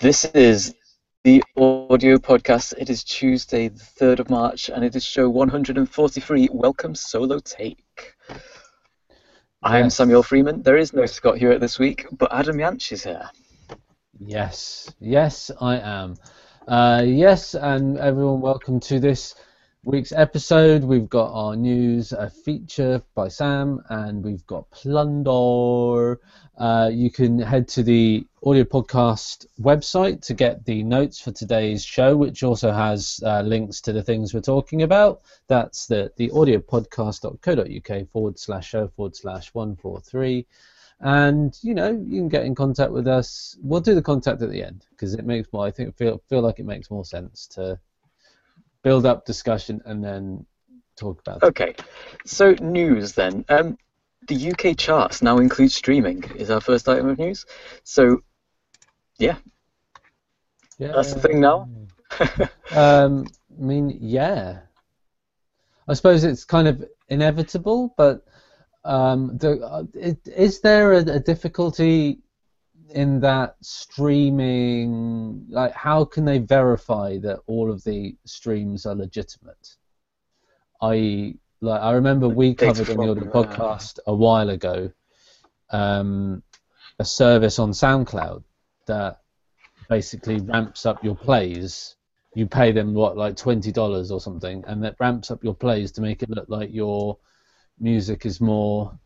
This is the audio podcast. It is Tuesday, the 3rd of March, and it is show 143. Welcome, Solo Take. I'm. Samuel Freeman. There is no Scott here this week, but Adam Yanch is here. Yes, yes, I am. Uh, yes, and everyone, welcome to this week's episode. We've got our news, a feature by Sam, and we've got Plunder. Uh, you can head to the audio podcast website to get the notes for today's show, which also has uh, links to the things we're talking about. That's the, the audiopodcast.co.uk forward slash show forward slash 143 and you know you can get in contact with us. We'll do the contact at the end because it makes more. I think feel feel like it makes more sense to build up discussion and then talk about it. Okay, so news then. Um, the UK charts now include streaming, is our first item of news. So, yeah, Yeah. that's the thing now. um, I mean, yeah. I suppose it's kind of inevitable, but um, the, uh, it, is there a, a difficulty in that streaming? Like, how can they verify that all of the streams are legitimate? I like I remember we covered on the audio podcast a while ago um, a service on SoundCloud that basically ramps up your plays. You pay them what like twenty dollars or something, and that ramps up your plays to make it look like your music is more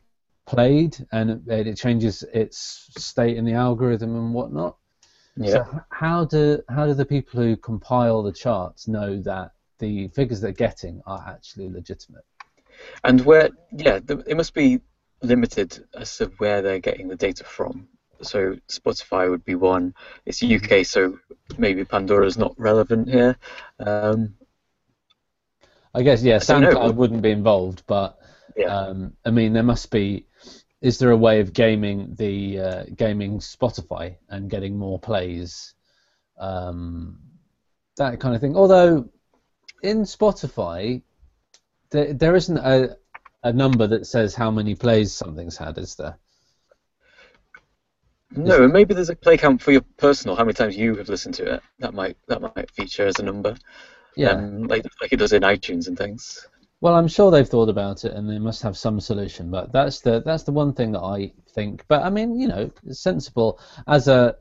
played, and it, it changes its state in the algorithm and whatnot. yeah. So how do how do the people who compile the charts know that the figures they're getting are actually legitimate? And where, yeah, th- it must be limited as to where they're getting the data from. So Spotify would be one. It's UK, so maybe Pandora's not relevant here. Um, I guess yeah, I. SoundCloud wouldn't be involved, but yeah, Um, I mean, there must be. Is there a way of gaming the uh, gaming Spotify and getting more plays? Um, that kind of thing. Although in Spotify, there, there isn't a a number that says how many plays something's had, is there? no, and maybe there's a play count for your personal. How many times you have listened to it? That might that might feature as a number. Yeah. um, like like it does in iTunes and things. Well, I'm sure they've thought about it and they must have some solution. But that's the that's the one thing that I think. But I mean, you know, it's sensible as a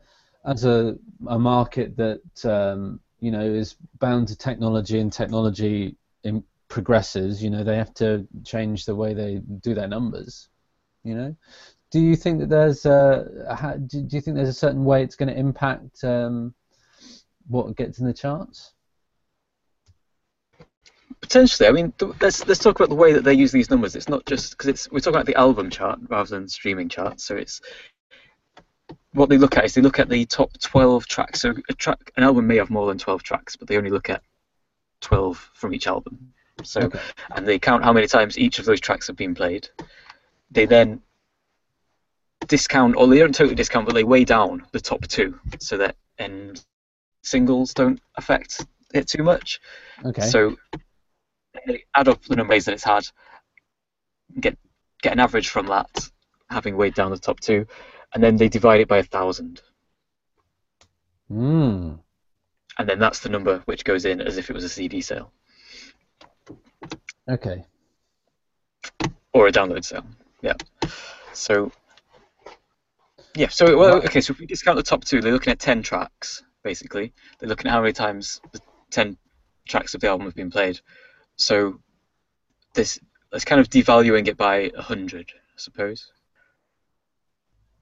as a a market that um, you know is bound to technology and technology in, progresses. You know, they have to change the way they do their numbers. You know, do you think that there's a do you think there's a certain way it's going to impact um, what gets in the charts? Potentially, I mean, th- let's let's talk about the way that they use these numbers. It's not just because it's we're talking about the album chart rather than streaming chart. So it's what they look at is they look at the top 12 tracks. So a track, an album may have more than 12 tracks, but they only look at 12 from each album. So Okay. and they count how many times each of those tracks have been played. They then discount, or they don't totally discount, but they weigh down the top two so that and singles don't affect it too much. Okay. So add up the numbers that it's had, get get an average from that, having weighed down the top two, and then they divide it by a thousand, Hmm. and then that's the number which goes in as if it was a CD sale Okay. or a download sale. Yeah. So yeah. So well, okay. So if we discount the top two, they're looking at ten tracks basically. They're looking at how many times the ten tracks of the album have been played. So this it's kind of devaluing it by a hundred, I suppose.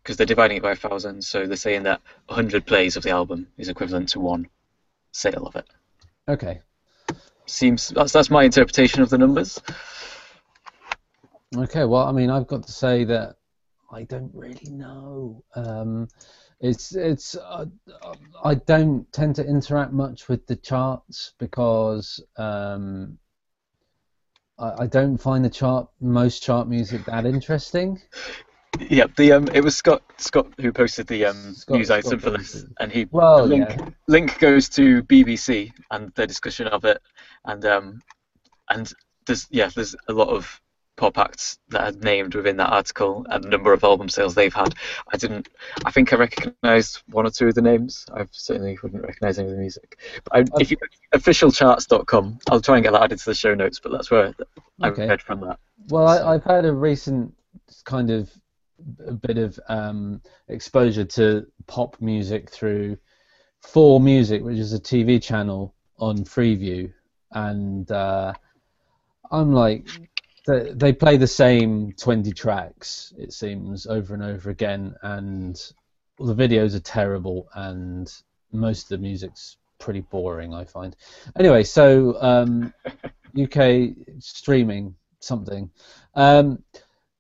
Because they're dividing it by a thousand, so they're saying that a hundred plays of the album is equivalent to one sale of it. Okay. Seems that's that's my interpretation of the numbers. Okay, well, I mean, I've got to say that I don't really know. Um, it's it's uh, I don't tend to interact much with the charts because um, I, I don't find the chart most chart music that interesting. Yeah, the um, it was Scott Scott who posted the um Scott- news item for this, and he Well, the link yeah. link goes to BBC and their discussion of it, and um, and there's yeah there's a lot of pop acts that are named within that article and the number of album sales they've had. I didn't. I think I recognised one or two of the names. I certainly wouldn't recognise any of the music. But I, if you officialcharts.com, I'll try and get that added to the show notes. But that's where I Okay. read from that. Well, I, I've had a recent kind of a bit of um, exposure to pop music through 4Music, which is a TV channel on Freeview, and uh, I'm like, they, they play the same 20 tracks, it seems, over and over again, and the videos are terrible, and most of the music's pretty boring, I find. Anyway, so um, UK streaming something. Um,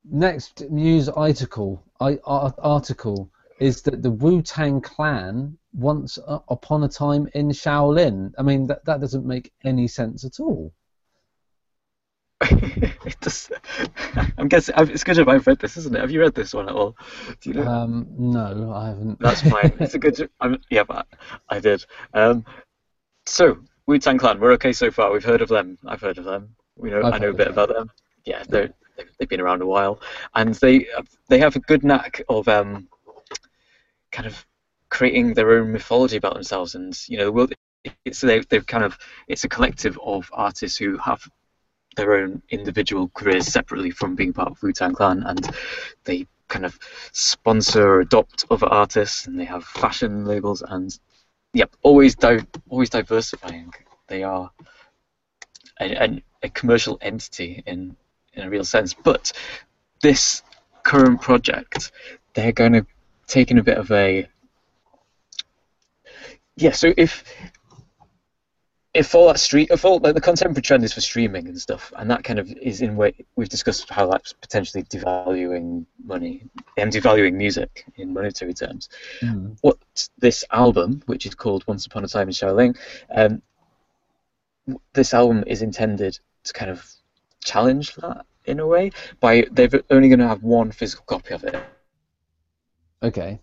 next news article I, article is that the Wu Tang Clan once upon a time in Shaolin. I mean that that doesn't make any sense at all. it does, I'm guessing I've- it's good if I've read this, isn't it? Have you read this one at all? Do you know? Um, no, I haven't. That's fine. It's a good. I'm, yeah, but I did. Um, so Wu Tang Clan, we're okay so far. We've heard of them. I've heard of them. We know. I've I know a bit of about them. Yeah, they're, they've, they've been around a while, and they they have a good knack of um, kind of creating their own mythology about themselves, and you know, the world. It's they they've kind of it's a collective of artists who have their own individual careers separately from being part of Wu Tang Clan, and they kind of sponsor or adopt other artists, and they have fashion labels, and yep, always di- always diversifying. They are a, a, commercial entity in in a real sense, but this current project, they're going to take in a bit of a yeah. So if if all that street, if all like the contemporary trend is for streaming and stuff, and that kind of is in way we've discussed how that's potentially devaluing money and devaluing music in monetary terms. Mm. What this album, which is called Once Upon a Time in Shaolin, um, this album is intended to kind of challenge that in a way by they're only going to have one physical copy of it. Okay.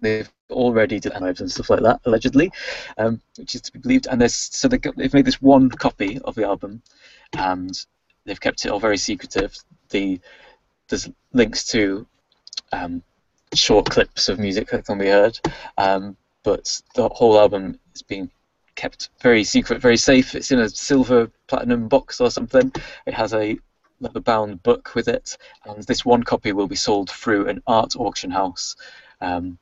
They've already done lives and stuff like that, allegedly, um, which is to be believed. And so they, they've made this one copy of the album, and they've kept it all very secretive. The there's links to um, short clips of music that can be heard, um, but the whole album is being kept very secret, very safe. It's in a silver platinum box or something. It has a leather bound book with it, and this one copy will be sold through an art auction house. Um,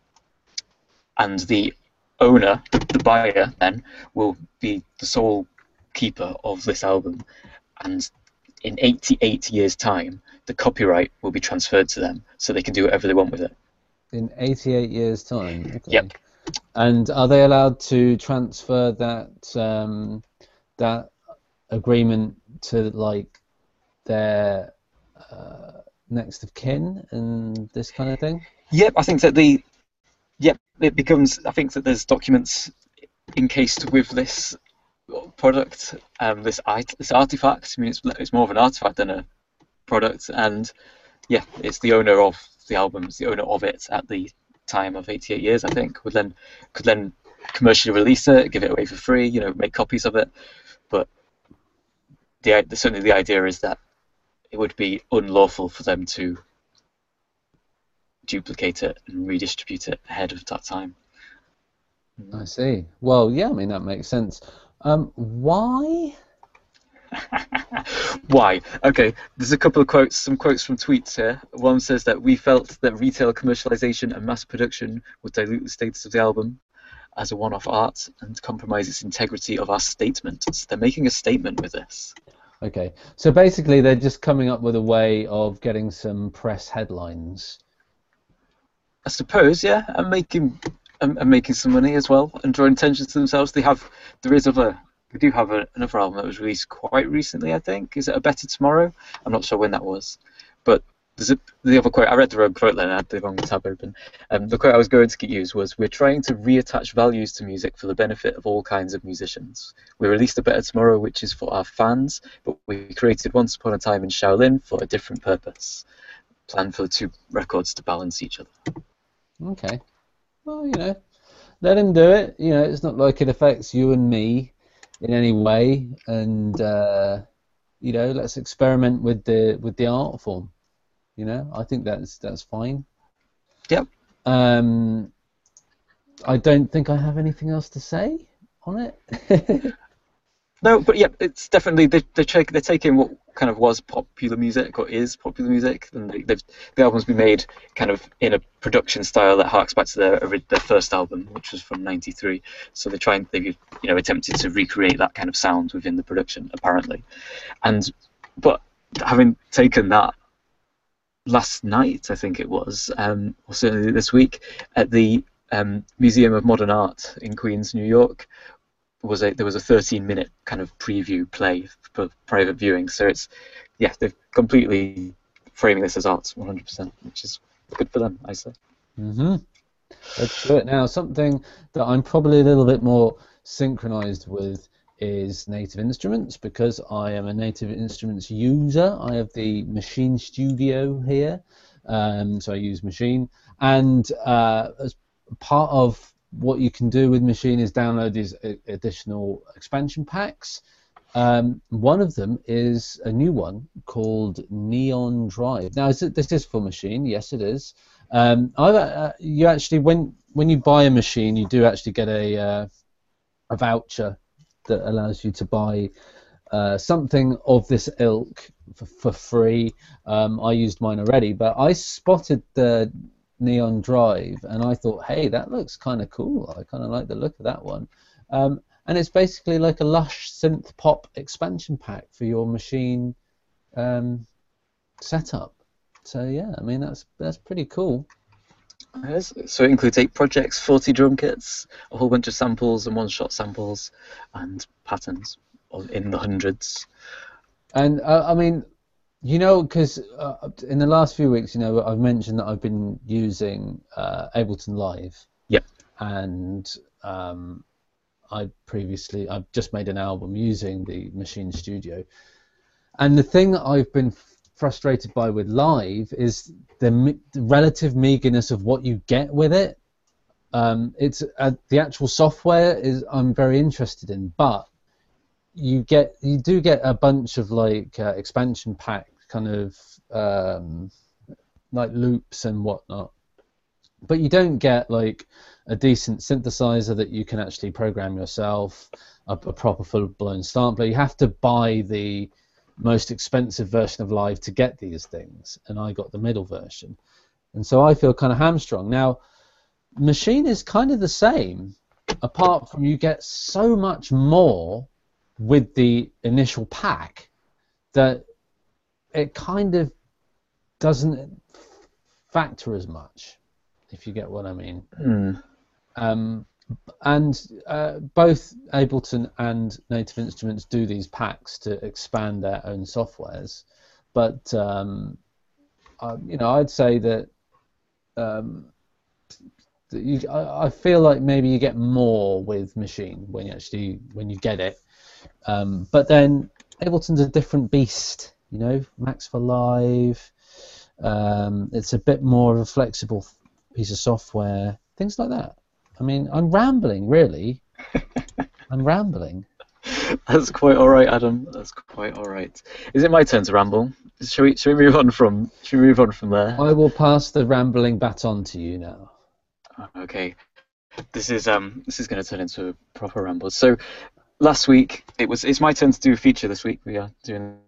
and the owner, the, buyer, then will be the sole keeper of this album. And in 88 years' time, the copyright will be transferred to them, so they can do whatever they want with it. In 88 years' time. Okay. Yep. And are they allowed to transfer that um, that agreement to like their uh, next of kin and this kind of thing? Yep, I think that the yep it becomes. I think that there's documents encased with this product, um, this this artifact. I mean, it's it's more of an artifact than a product, and yeah, it's the owner of the album, it's the owner of it at the time of 88 years. I think would then could then commercially release it, give it away for free, you know, make copies of it. But the certainly the idea is that it would be unlawful for them to duplicate it and redistribute it ahead of that time. I see. Well, yeah, I mean that makes sense. Um, why? Why? Okay, there's a couple of quotes, some quotes from tweets here. One says that we felt that retail commercialization and mass production would dilute the status of the album as a one-off art and compromise its integrity of our statement. So they're making a statement with this. Okay, so basically they're just coming up with a way of getting some press headlines. I suppose, yeah, and making and, making some money as well and drawing attention to themselves. They have there is other they do have a, another album that was released quite recently, I think. Is it A Better Tomorrow? I'm not sure when that was, but there's a, the other quote. I read the wrong quote then. I had the wrong tab open. Um, the quote I was going to use was, "We're trying to reattach values to music for the benefit of all kinds of musicians. We released A Better Tomorrow, which is for our fans, but we created Once Upon a Time in Shaolin for a different purpose. Plan for the two records to balance each other." Okay. Well, you know, let him do it. You know, it's not like it affects you and me in any way, and uh, you know, let's experiment with the with the art form. You know, I think that's that's fine. Yep. Um, I don't think I have anything else to say on it. No, but yeah, it's definitely they they they're taking what kind of was popular music or is popular music, and they, they've the album's been made kind of in a production style that harks back to their their first album, which was from '93. So they try and they've you know attempted to recreate that kind of sound within the production, apparently, and but having taken that last night, I think it was, um, or certainly this week, at the um, Museum of Modern Art in Queens, New York, was a there was a 13 minute kind of preview play for private viewing. So it's yeah, they're completely framing this as art 100%, which is good for them, I say. hmm Let's do it now. Something that I'm probably a little bit more synchronized with is Native Instruments because I am a Native Instruments user. I have the Maschine Studio here, um, so I use Maschine. and uh, as part of what you can do with machine is download these additional expansion packs. Um, one of them is a new one called Neon Drive. Now, is it, this is for machine. Yes, it is. Um, uh, you actually, when when you buy a machine, you do actually get a uh, a voucher that allows you to buy uh, something of this ilk for, for free. Um, I used mine already, but I spotted the Neon Drive, and I thought, hey, that looks kind of cool. I kind of like the look of that one. Um, and it's basically like a lush synth pop expansion pack for your machine um, setup. So yeah, I mean that's that's pretty cool. So it includes eight projects, 40 drum kits, a whole bunch of samples and one-shot samples, and patterns in the hundreds. And uh, I mean, you know, because uh, in the last few weeks, you know, I've mentioned that I've been using uh, Ableton Live. Yep. And um, I previously, I've just made an album using the Maschine Studio. And the thing that I've been frustrated by with Live is the, the relative meagerness of what you get with it. Um, it's uh, the actual software is I'm very interested in, but you get you do get a bunch of like uh, expansion pack kind of um, like loops and whatnot. But you don't get like a decent synthesizer that you can actually program yourself, a, a proper full-blown sampler. You have to buy the most expensive version of Live to get these things, and I got the middle version, and so I feel kind of hamstrung. Now, Maschine is kind of the same, apart from you get so much more with the initial pack that it kind of doesn't factor as much, if you get what I mean. Mm. Um, and uh, both Ableton and Native Instruments do these packs to expand their own softwares, but um, I, you know, I'd say that, um, that you, I, I, feel like maybe you get more with Maschine when you actually when you get it, um, but then Ableton's a different beast you know, Max for Live. Um, it's a bit more of a flexible piece of software, things like that. I mean, I'm rambling, really. I'm rambling. That's quite all right, Adam. That's quite all right. Is it my turn to ramble? Should we, should we move on from should we move on from there? I will pass the rambling baton to you now. Okay. This is um this is going to turn into a proper ramble. So last week it was it's my turn to do a feature this week. We are doing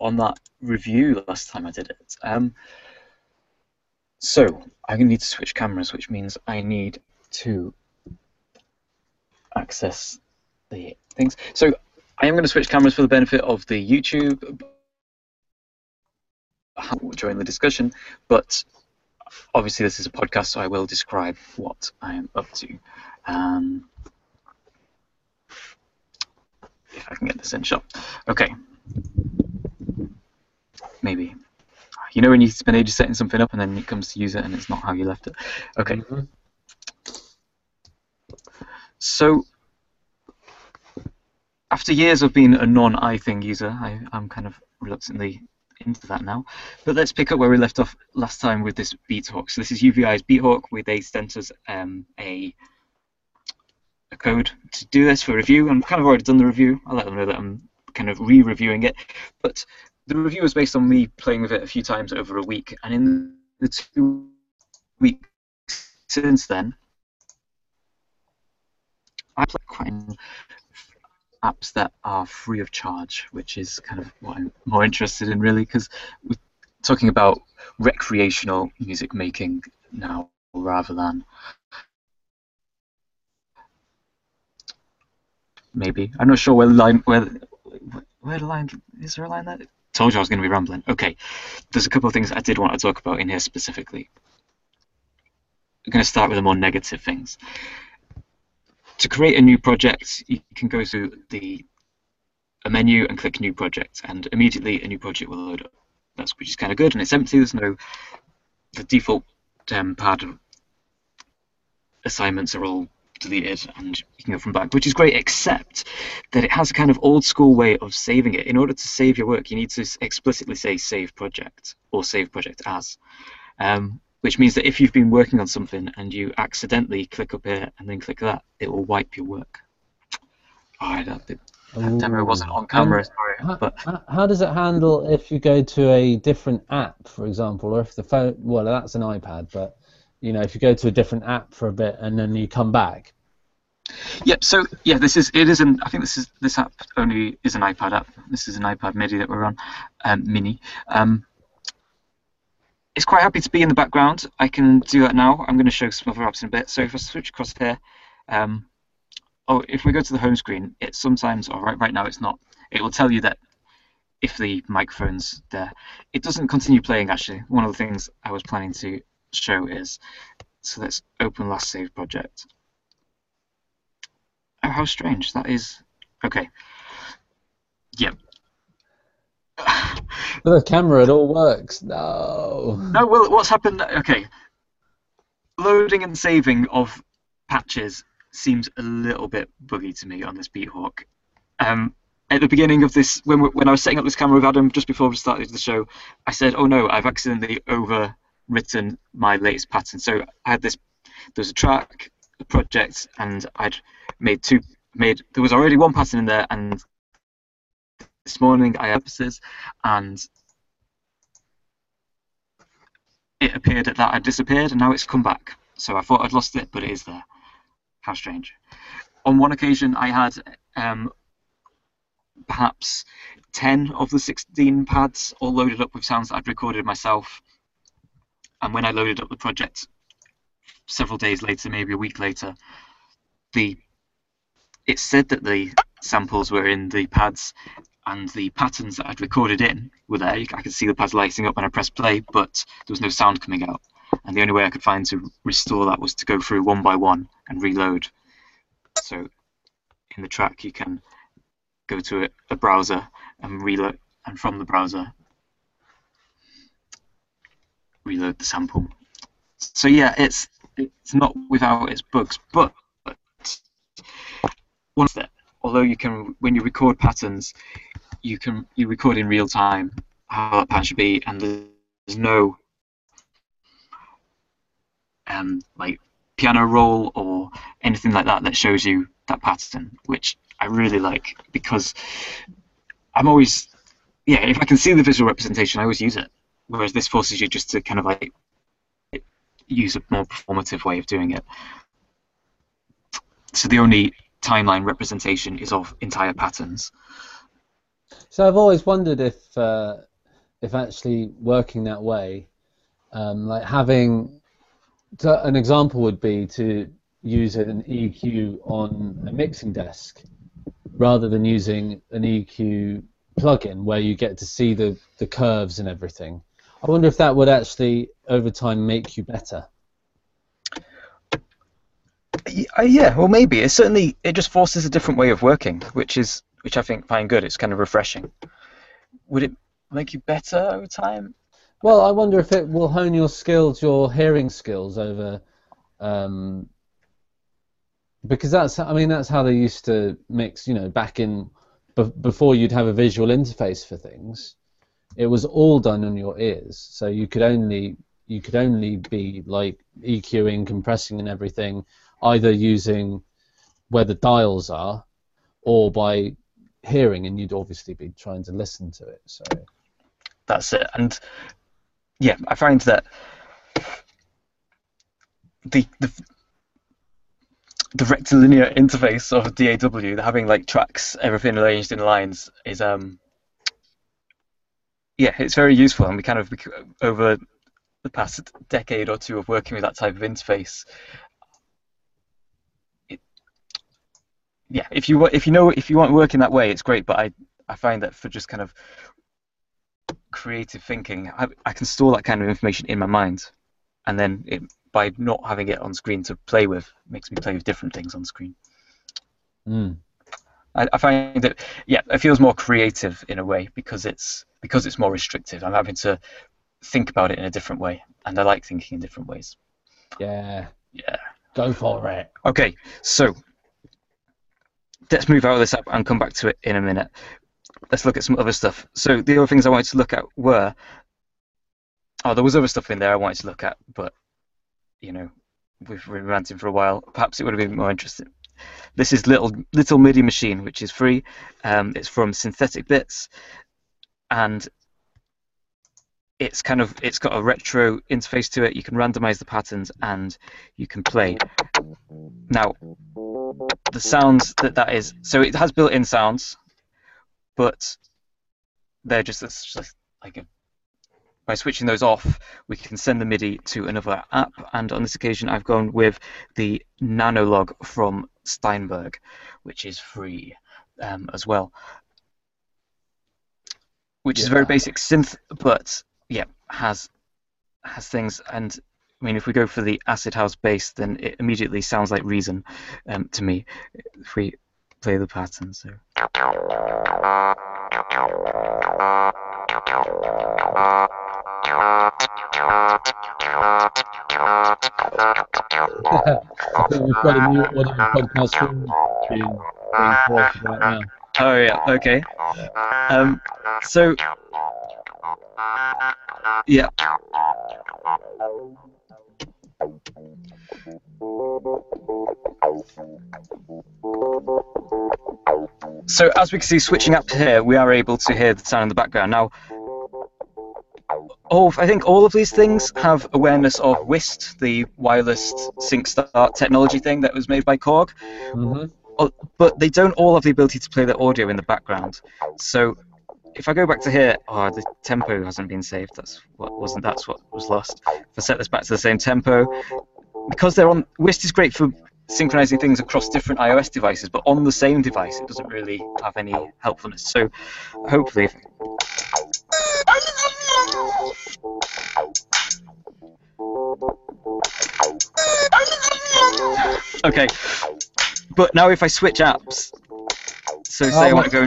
on that review last time I did it. Um, so I need to switch cameras, which means I need to access the things. So I am going to switch cameras for the benefit of the YouTube during the discussion, but obviously this is a podcast, so I will describe what I am up to. Um, if I can get this in shot. Okay. Maybe. You know when you spend ages setting something up and then it comes to use it and it's not how you left it. Okay. Mhm. So, after years of being a non-iThing user, I, I'm kind of reluctantly into that now. But let's pick up where we left off last time with this Beathawk. So this is UVI's Beathawk where they sent us um, a a code to do this for review. I'm kind of already done the review. I'll let them know that I'm kind of re-reviewing it. But the review was based on me playing with it a few times over a week, and in the two weeks since then, I played quite apps that are free of charge, which is kind of what I'm more interested in, really, because we're talking about recreational music making now rather than maybe. I'm not sure where the line where where the line is there a line there? Told you I was going to be rambling. Okay, there's a couple of things I did want to talk about in here specifically. I'm going to start with the more negative things. To create a new project, you can go through the a menu and click New Project, and immediately a new project will load up. That's which is kind of good, and it's empty. There's no the default um, pad assignments are all deleted and you can go from back, which is great, except that it has a kind of old school way of saving it. In order to save your work, you need to explicitly say save project or save project as, um, which means that if you've been working on something and you accidentally click up here and then click that, it will wipe your work. Oh, that, bit- that demo wasn't on camera, sorry, How, but how does it handle if you go to a different app, for example, or if the phone? Well, that's an iPad, but you know, if you go to a different app for a bit and then you come back. Yep. So yeah, this is it is an I think this is this app only is an iPad app. This is an iPad MIDI that we're on, um, Mini. Um, it's quite happy to be in the background. I can do that now. I'm going to show some other apps in a bit. So if I switch across here, um, oh, if we go to the home screen, it sometimes, or right right now it's not. It will tell you that if the microphone's there. It doesn't continue playing actually. One of the things I was planning to show is, so let's open last save project. Oh, how strange. That is. Okay. Yep. But the camera, it all works. No. no, well, what's happened? Okay. Loading and saving of patches seems a little bit buggy to me on this Beathawk. Um, at the beginning of this, when, when I was setting up this camera with Adam just before we started the show, I said, "Oh no, I've accidentally overwritten my latest pattern." So I had this. There was a track, a project, and I'd made two. Made there was already one pattern in there, and this morning I purposes, and it appeared that that had disappeared, and now it's come back. So I thought I'd lost it, but it is there. How strange. On one occasion, I had um, perhaps 10 of the 16 pads all loaded up with sounds that I'd recorded myself. And when I loaded up the project several days later, maybe a week later, the it said that the samples were in the pads and the patterns that I'd recorded in were there. I could see the pads lighting up when I pressed play, but there was no sound coming out. And the only way I could find to restore that was to go through one by one and reload. So in the track, you can go to a, a browser and reload, and from the browser, reload the sample. So yeah, it's it's not without its bugs, but one although you can when you record patterns, you can you record in real time how that pattern should be, and there's no um, like piano roll or anything like that that shows you that pattern, which I really like because I'm always yeah if I can see the visual representation, I always use it. Whereas this forces you just to kind of like use a more performative way of doing it. So the only timeline representation is of entire patterns. So I've always wondered if uh, if actually working that way, um, like having so an example would be to use an EQ on a mixing desk rather than using an EQ plugin where you get to see the, the curves and everything. I wonder if that would actually over time make you better. Uh, yeah, well, maybe it certainly it just forces a different way of working, which is which I think find good. It's kind of refreshing. Would it make you better over time. Well, I wonder if it will hone your skills, your hearing skills over, um, because that's I mean that's how they used to mix. You know, back in b- before you'd have a visual interface for things, it was all done on your ears. So you could only you could only be like EQing, compressing, and everything, either using where the dials are, or by hearing, and you'd obviously be trying to listen to it. So that's it. And yeah, I find that the the the rectilinear interface of DAW, having like tracks, everything arranged in lines, is um yeah, it's very useful, and we kind of over the past decade or two of working with that type of interface. Yeah, if you if you know if you want to work in that way, it's great. But I I find that for just kind of creative thinking, I, I can store that kind of information in my mind, and then it, by not having it on screen to play with, makes me play with different things on screen. Mm. I, I find that yeah, it feels more creative in a way because it's because it's more restrictive. I'm having to think about it in a different way, and I like thinking in different ways. Yeah. Yeah. Go for it. Okay, so let's move out of this app and come back to it in a minute. Let's look at some other stuff. So the other things I wanted to look at were oh, there was other stuff in there I wanted to look at, but you know, we've been ranting for a while. Perhaps it would have been more interesting. This is little little MIDI machine, which is free. Um, it's from Synthetic Bits, and it's kind of it's got a retro interface to it. You can randomize the patterns and you can play. Now, the sounds that that is so it has built-in sounds, but they're just, just like a, by switching those off, we can send the MIDI to another app. And on this occasion, I've gone with the Nanologue from Steinberg, which is free um, as well. Which yeah. is a very basic synth, but yeah, has has things. And I mean, if we go for the acid house bass, then it immediately sounds like Reason um, to me. If we play the pattern, so. We've got a new audio podcast room being right now. Oh yeah, okay. Um, so yeah. So as we can see, switching up here, we are able to hear the sound in the background. Now, all, I think all of these things have awareness of WIST, the wireless sync start technology thing that was made by Korg. Mm-hmm. But they don't all have the ability to play the audio in the background. So if I go back to here, oh, the tempo hasn't been saved. That's what wasn't. That's what was lost. If I set this back to the same tempo, because they're on. WIST is great for synchronizing things across different iOS devices, but on the same device, it doesn't really have any helpfulness. So, hopefully. Okay, but now if I switch apps, so say I um, want to go.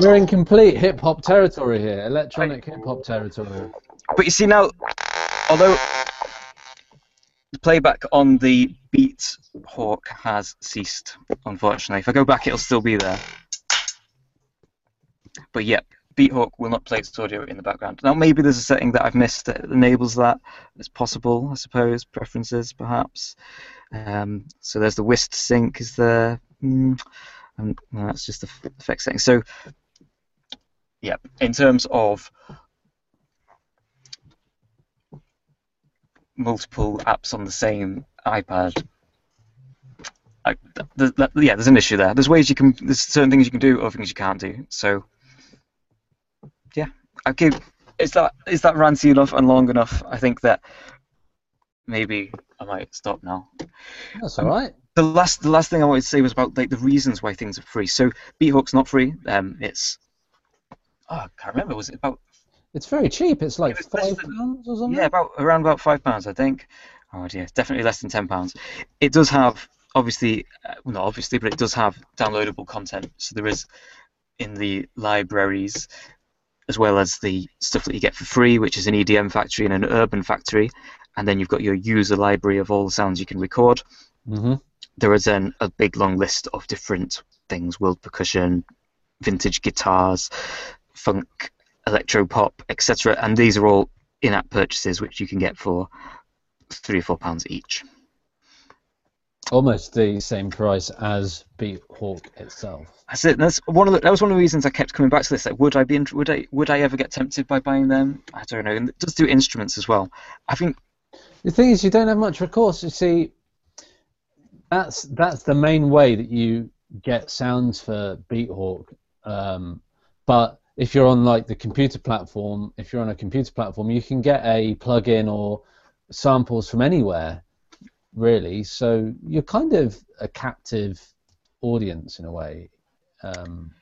We're in complete hip hop territory here, electronic hip hop territory. But you see now, although the playback on the Beat Hawk has ceased, unfortunately. If I go back, it'll still be there. But yep, Beathawk will not play its audio in the background. Now, maybe there's a setting that I've missed that enables that. It's possible, I suppose. Preferences, perhaps. Um, so there's the WIST sync is there. Mm, and that's just the effect setting. So, yeah, in terms of multiple apps on the same iPad, I, yeah, there's an issue there. There's ways you can, there's certain things you can do, other things you can't do. So, okay, is that is that ranty enough and long enough? I think that maybe I might stop now. That's all right. The last the last thing I wanted to say was about like the reasons why things are free. So Beathawk's not free. Um, it's oh, I can't remember. Was it about? It's very cheap. It's like it five pounds or something. Yeah, about around about five pounds, I think. Oh dear, definitely less than ten pounds. It does have obviously, uh, well, not obviously, but it does have downloadable content. So there is in the libraries as well as the stuff that you get for free, which is an EDM factory and an urban factory, and then you've got your user library of all the sounds you can record. hmm There is then a big long list of different things: world percussion, vintage guitars, funk, electro pop, etc. And these are all in-app purchases which you can get for three or four pounds each. Almost the same price as Beat Hawk itself. That's it. That's one of the, that was one of the reasons I kept coming back to this. Like, would I be would I would I ever get tempted by buying them? I don't know. And it does do instruments as well. I think The thing is, you don't have much recourse. You see, that's that's the main way that you get sounds for Beathawk. Um, but if you're on like the computer platform, if you're on a computer platform, you can get a plugin or samples from anywhere, really. So you're kind of a captive audience in a way. Um,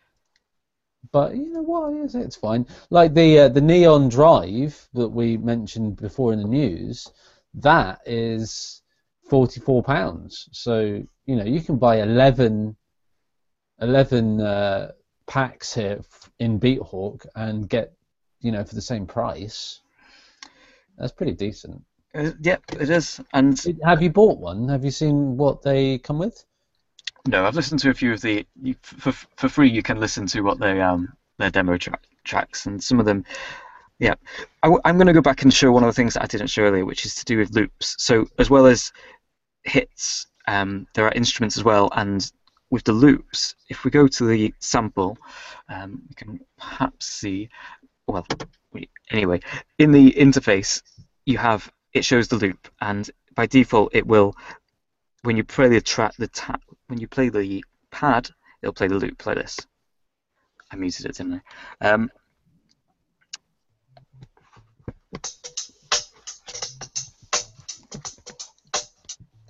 but you know what? It's fine. Like the uh, the Neon Drive that we mentioned before in the news, that is forty four pounds. So you know you can buy 11, 11 uh, packs here in Beathawk and get you know for the same price. That's pretty decent. Uh, yep, it is. And Have you bought one? Have you seen what they come with? no, I've listened to a few of the you, for for free. You can listen to what they um their demo tra- tracks, and some of them. Yeah, I, am going to go back and show one of the things that I didn't show earlier, which is to do with loops. So as well as hits, um, there are instruments as well, and with the loops, if we go to the sample, um, we can perhaps see. Well, we, anyway, in the interface, you have it shows the loop, and by default, it will when you play the track, the ta- when you play the pad, it'll play the loop like this. I muted it, didn't I? Um,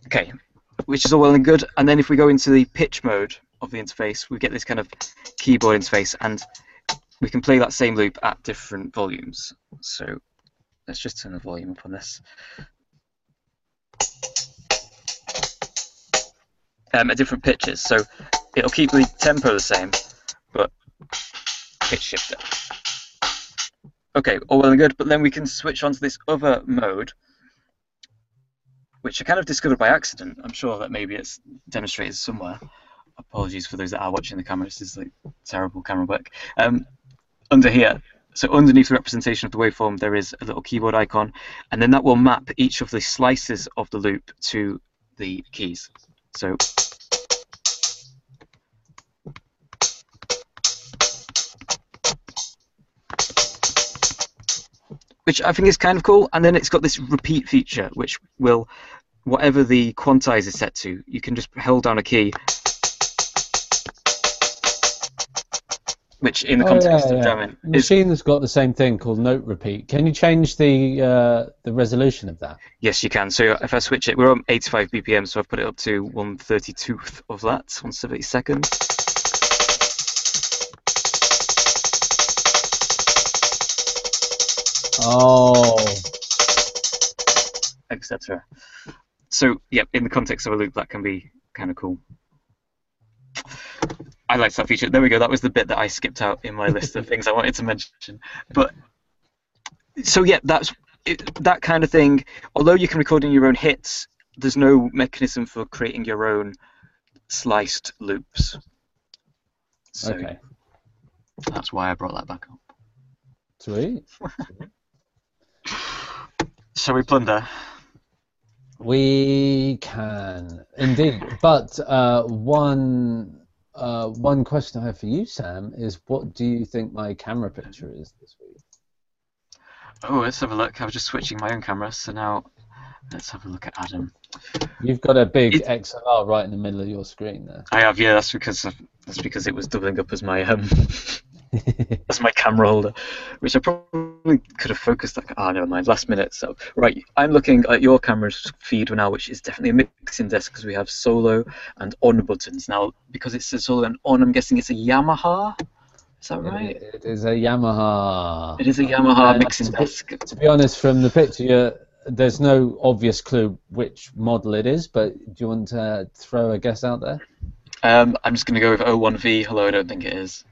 okay, which is all well and good. And then if we go into the pitch mode of the interface, we get this kind of keyboard interface, and we can play that same loop at different volumes. So let's just turn the volume up on this. um, at different pitches. So it'll keep the tempo the same, but pitch shift it. Okay, all well and good, but then we can switch on to this other mode, which I kind of discovered by accident. I'm sure that maybe it's demonstrated somewhere. Apologies for those that are watching the camera. This is like terrible camera work. Um, under here, so underneath the representation of the waveform, there is a little keyboard icon, and then that will map each of the slices of the loop to the keys. So which I think is kind of cool. And then it's got this repeat feature, which will, whatever the quantize is set to, you can just hold down a key, which in the Oh, context yeah, of yeah. jamming The machine's got the same thing called note repeat. Can you change the uh, the resolution of that? yes, you can. So if I switch it, we're on 85 BPM, so I've put it up to 132th of that, 172nd. Oh, etc. So, yeah, in the context of a loop, that can be kind of cool. I liked that feature. There we go. That was the bit that I skipped out in my list of things I wanted to mention. But so yeah, that's it, that kind of thing. Although you can record in your own hits, there's no mechanism for creating your own sliced loops. So okay, that's why I brought that back up. sweet. Shall we plunder? We can indeed, but uh, one uh, one question I have for you, Sam, is what do you think my camera picture is this week? Oh, let's have a look. I was just switching my own camera, so now let's have a look at Adam. You've got a big It- XLR right in the middle of your screen there. I have, yeah. That's because of, that's because it was doubling up as my um as my camera holder, which I probably could have focused. Like, ah, never mind. Last minute. So right, I'm looking at your camera's feed now, which is definitely a mixing desk because we have solo and on buttons now. Because it says solo and on, I'm guessing it's a Yamaha. Is that right? It is a Yamaha. It is a Yamaha mixing to desk. To be honest, from the picture, there's no obvious clue which model it is, but do you want to throw a guess out there? Um, I'm just going to go with 01V. Hello, I don't think it is.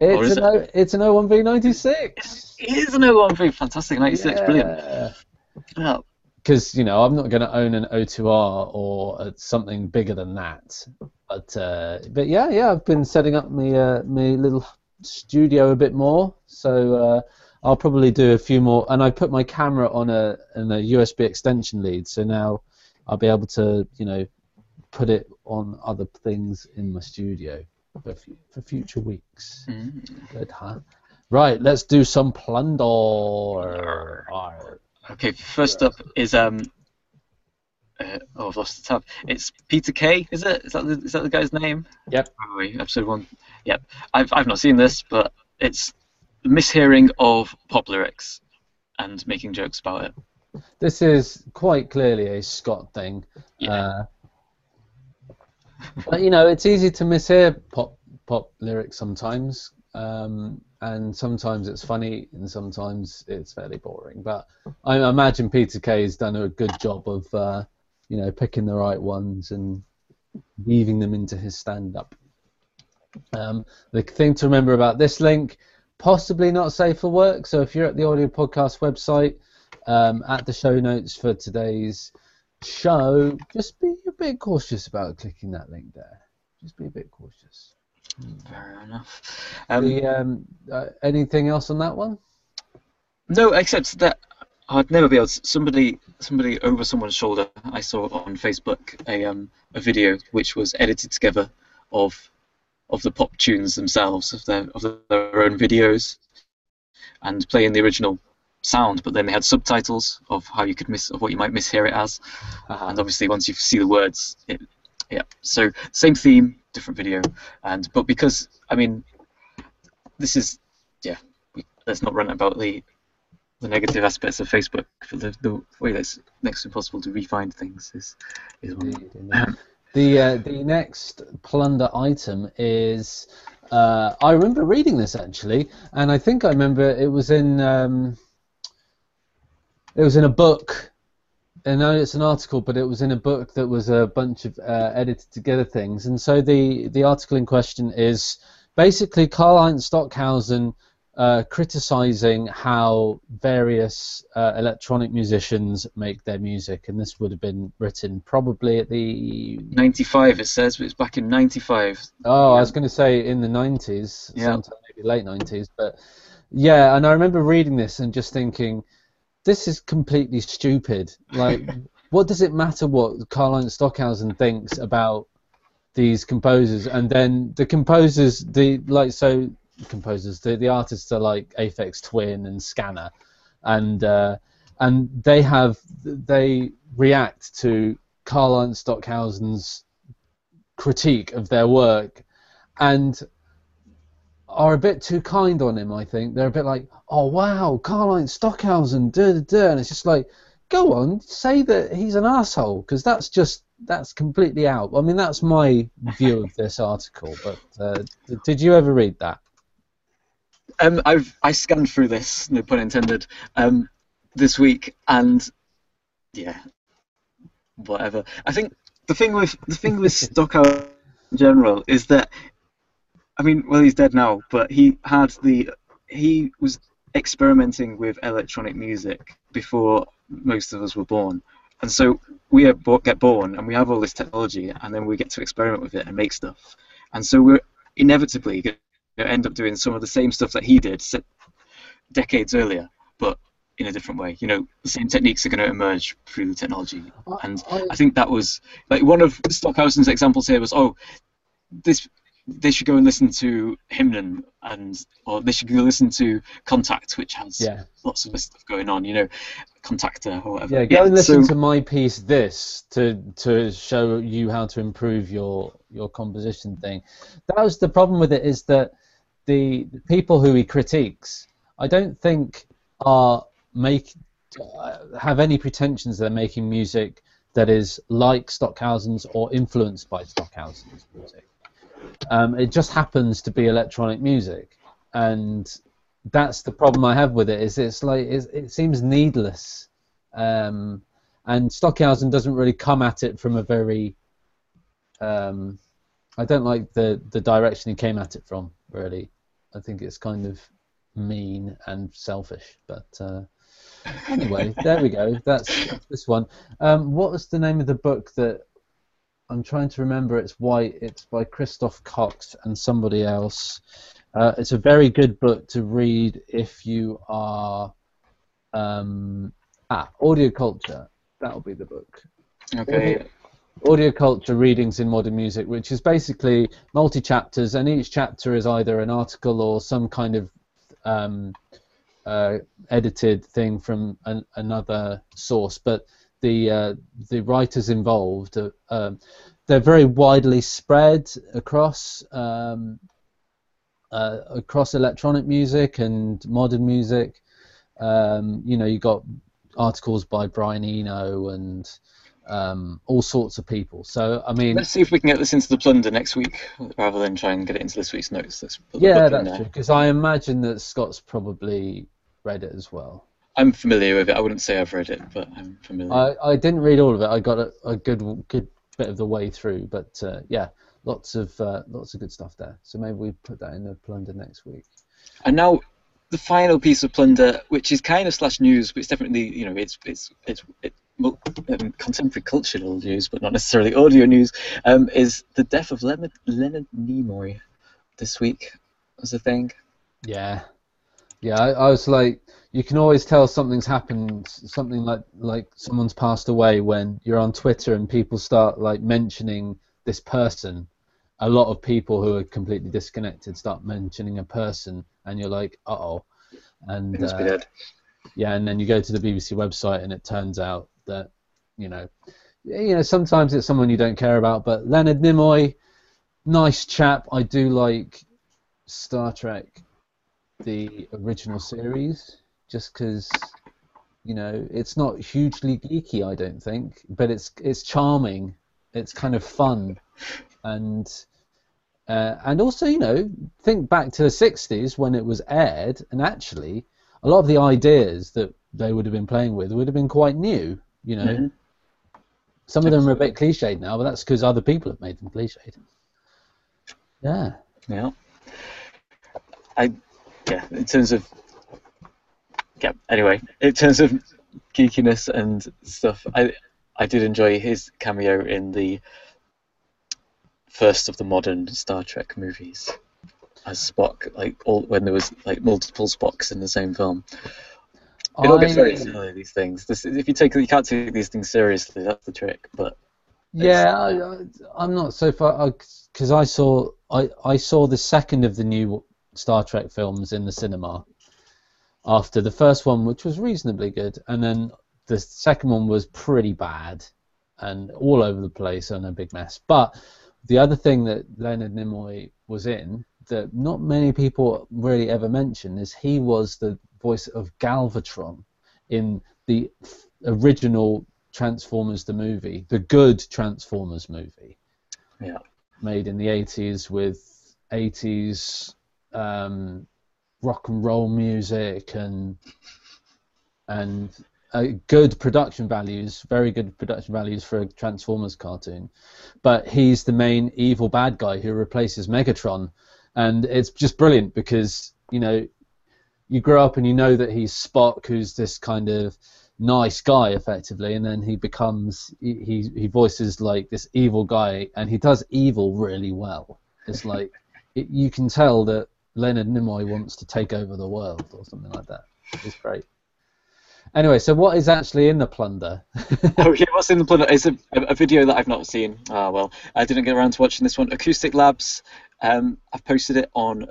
It's an it? O, it's an 01V96. It is an 013, fantastic 96, brilliant. Yeah. Yeah. because you know I'm not going to own an 02R or uh, something bigger than that. But uh, but yeah, yeah, I've been setting up my uh, my little studio a bit more, so uh, I'll probably do a few more. And I put my camera on a on a USB extension lead, so now I'll be able to you know put it on other things in my studio for for future weeks. Mm. Good, huh? Right, let's do some plunder. Okay, first up is um. Uh, oh, I've lost the tab. It's Peter Kay, is it? Is that the, is that the guy's name? Yep. Oh, episode one. Yep. I've I've not seen this, but it's mishearing of pop lyrics and making jokes about it. This is quite clearly a Scott thing. Yeah. Uh, but you know, it's easy to mishear pop pop lyrics sometimes, um, and sometimes it's funny, and sometimes it's fairly boring. But I imagine Peter Kay has done a good job of, uh, you know, picking the right ones and weaving them into his stand-up. Um, the thing to remember about this link, possibly not safe for work. So if you're at the audio podcast website, um, at the show notes for today's show, just be a bit cautious about clicking that link there. Just be a bit cautious. Fair enough. Um, the, um, uh, anything else on that one? No, except that I'd never be able to. Somebody, somebody over someone's shoulder. I saw on Facebook a um a video which was edited together of of the pop tunes themselves of their of their own videos, and playing the original sound, but then they had subtitles of how you could miss of what you might mishear it as, and obviously once you see the words, it yeah. So same theme, different video, and but because I mean, this is yeah. We, let's not run about the the negative aspects of Facebook. For the, the way that's next to impossible to refind things is is one. Indeed, indeed. The uh, the next plunder item is uh, I remember reading this actually, and I think I remember it was in um, it was in a book. I know it's an article, but it was in a book that was a bunch of uh, edited together things. And so the the article in question is basically Karl-Heinz Stockhausen uh, criticizing how various uh, electronic musicians make their music, and this would have been written probably at the 95 it says, but it's back in 95. oh, I was going to say in the 90s, Yeah. sometime maybe late 90s, but yeah, and I remember reading this and just thinking, this is completely stupid. Like, what does it matter what Karl-Heinz Stockhausen thinks about these composers? And then the composers, the like, so composers, the, the artists are like Aphex Twin and Scanner, and uh, and they have they react to Karl-Heinz Stockhausen's critique of their work, and are a bit too kind on him. I think they're a bit like, oh wow, Karl-Heinz Stockhausen, da da da, and it's just like, go on, say that he's an asshole, because that's just that's completely out. I mean, that's my view of this article. But uh, d- did you ever read that? Um, I've I scanned through this, no pun intended, um, this week, and yeah, whatever. I think the thing with the thing with Stockhausen in general is that, I mean, well, he's dead now, but he had the he was experimenting with electronic music before most of us were born, and so we are, get born and we have all this technology, and then we get to experiment with it and make stuff, and so we're inevitably going to end up doing some of the same stuff that he did decades earlier, but in a different way. You know, the same techniques are going to emerge through the technology, and I, I think that was like one of Stockhausen's examples here was oh, this they should go and listen to Hymnen and or they should go listen to Contact, which has yeah, lots of stuff going on. You know, Kontakte or whatever. yeah. Go and listen so, to my piece. This to to show you how to improve your your composition thing. That was the problem with it. Is that the the people who he critiques, I don't think are make uh, have any pretensions they're making music that is like Stockhausen's or influenced by Stockhausen's music. Um, it just happens to be electronic music, and that's the problem I have with it. Is it's like it's, it seems needless, um, and Stockhausen doesn't really come at it from a very. Um, I don't like the the direction he came at it from really. I think it's kind of mean and selfish. But uh, anyway, there we go. That's, this one. Um, what was the name of the book that I'm trying to remember? It's white. It's by Christoph Cox and somebody else. Uh, it's a very good book to read if you are um, ah audio culture. That'll be the book. Okay. Audio culture readings in modern music, which is basically multi chapters, and each chapter is either an article or some kind of um, uh, edited thing from an, another source. But the uh, the writers involved, uh, um, they're very widely spread across um, uh, across electronic music and modern music. Um, you know, you got articles by Brian Eno and um, all sorts of people. So I mean, let's see if we can get this into the plunder next week, rather than try and get it into this week's notes. Let's yeah, that's true. Because I imagine that Scott's probably read it as well. I'm familiar with it. I wouldn't say I've read it, but I'm familiar. I, I didn't read all of it. I got a, a good good bit of the way through, but uh, yeah, lots of uh, lots of good stuff there. So maybe we put that in the plunder next week. And now the final piece of plunder, which is kind of slash news, but it's definitely you know it's it's it's it, um, contemporary cultural news, but not necessarily audio news, um, is the death of Leonard, Leonard Nimoy this week was a thing. Yeah, yeah. I, I, was like, you can always tell something's happened, something like like someone's passed away when you're on Twitter and people start like mentioning this person. A lot of people who are completely disconnected start mentioning a person, and you're like, uh oh. And uh, yeah, and then you go to the BBC website, and it turns out that you know, you know, sometimes it's someone you don't care about. But Leonard Nimoy, nice chap. I do like Star Trek, the original series, just because you know it's not hugely geeky. I don't think, but it's it's charming. It's kind of fun, and uh, and also you know think back to the '60s when it was aired, and actually a lot of the ideas that they would have been playing with would have been quite new. You know, mm-hmm. some of them are a bit cliched now, but that's because other people have made them cliched. Yeah. Yeah. I yeah. In terms of yeah. Anyway, in terms of geekiness and stuff, I I did enjoy his cameo in the first of the modern Star Trek movies as Spock, like all when there was like multiple Spocks in the same film. It all gets very silly. These things. This, if you take, you can't take these things seriously. That's the trick. But yeah, I, am not so far because I, I saw I, I saw the second of the new Star Trek films in the cinema after the first one, which was reasonably good, and then the second one was pretty bad and all over the place and a big mess. But the other thing that Leonard Nimoy was in that not many people really ever mention is he was the voice of Galvatron in the original Transformers the movie, the good Transformers movie. Yeah. Made in the 80s with 80s um, rock and roll music and and uh, good production values, very good production values for a Transformers cartoon. But he's the main evil bad guy who replaces Megatron, and it's just brilliant because you know you grow up and you know that he's Spock, who's this kind of nice guy, effectively, and then he becomes he he voices like this evil guy, and he does evil really well. It's like it, you can tell that Leonard Nimoy wants to take over the world or something like that. It's great. Anyway, so what is actually in the plunder? oh yeah, what's in the plunder? It's a, a video that I've not seen. Ah, well, I didn't get around to watching this one. Acoustic Labs. Um, I've posted it on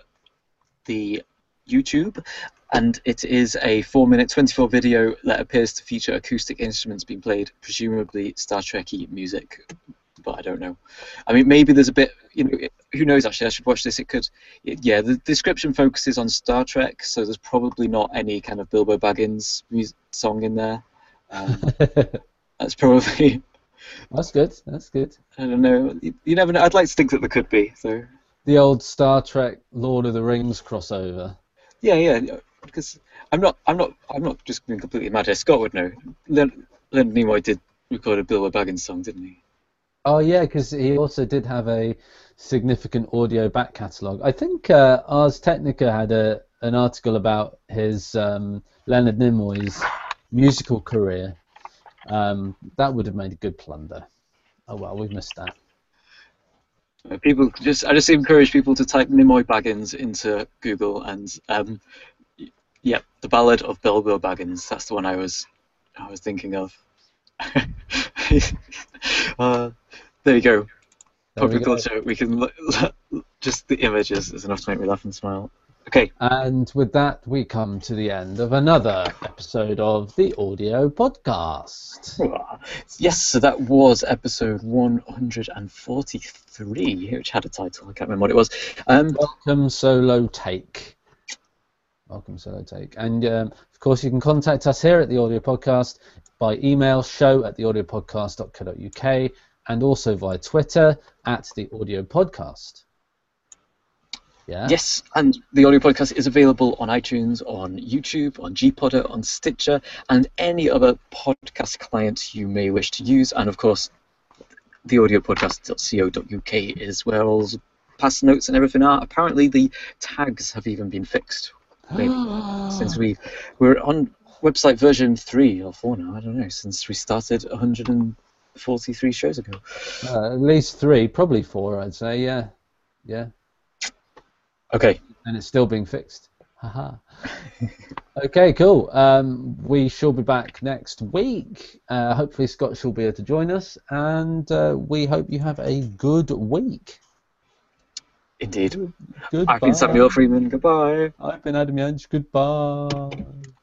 the YouTube, and it is a 4 minute 24 video that appears to feature acoustic instruments being played, presumably Star Trekky music, but I don't know. I mean, maybe there's a bit, you know, who knows actually, I should watch this. It could, yeah, the description focuses on Star Trek, so there's probably not any kind of Bilbo Baggins music, song in there. Um, that's probably. That's good. That's good. I don't know. You, you never know. I'd like to think that there could be. So. The old Star Trek Lord of the Rings crossover. Yeah, yeah. Because I'm not, I'm not, I'm not just being completely mad here. Scott would know. Leonard Nimoy did record a Bilbo Baggins song, didn't he? Oh yeah, because he also did have a significant audio back catalogue. I think uh, Ars Technica had a an article about his um, Leonard Nimoy's musical career. Um, that would have made a good plunder. Oh well, we've missed that. Uh, People just, I just encourage people to type Nimoy Baggins into Google and, um, yeah, the Ballad of Bilbo Baggins. That's the one I was, I was thinking of. uh, there you go. There we go. culture. We can look, just the images is enough to make me laugh and smile. Okay. And with that, we come to the end of another episode of the audio podcast. Yes, so that was episode 143, which had a title. I can't remember what it was. Um, Welcome, Solo Take. Welcome, Solo Take. And um, of course, you can contact us here at the Audio Podcast by email show at theaudiopodcast.co.uk and also via Twitter at the Audio Podcast. Yeah. Yes, and the audio podcast is available on iTunes, on YouTube, on Gpodder, on Stitcher, and any other podcast client you may wish to use. And of course, the audiopodcast.co.uk is where all the past notes and everything are. Apparently, the tags have even been fixed maybe, since we we're on website version three or four now. I don't know since we started 143 shows ago. Uh, at least three, probably four, I'd say. Yeah. Yeah. Okay, and it's still being fixed. Haha. okay, cool. Um, we shall be back next week. Uh, hopefully, Scott shall be able to join us, and uh, we hope you have a good week. indeed. Goodbye. I've been Samuel Freeman. Goodbye. I've been Adam Yanch. Goodbye.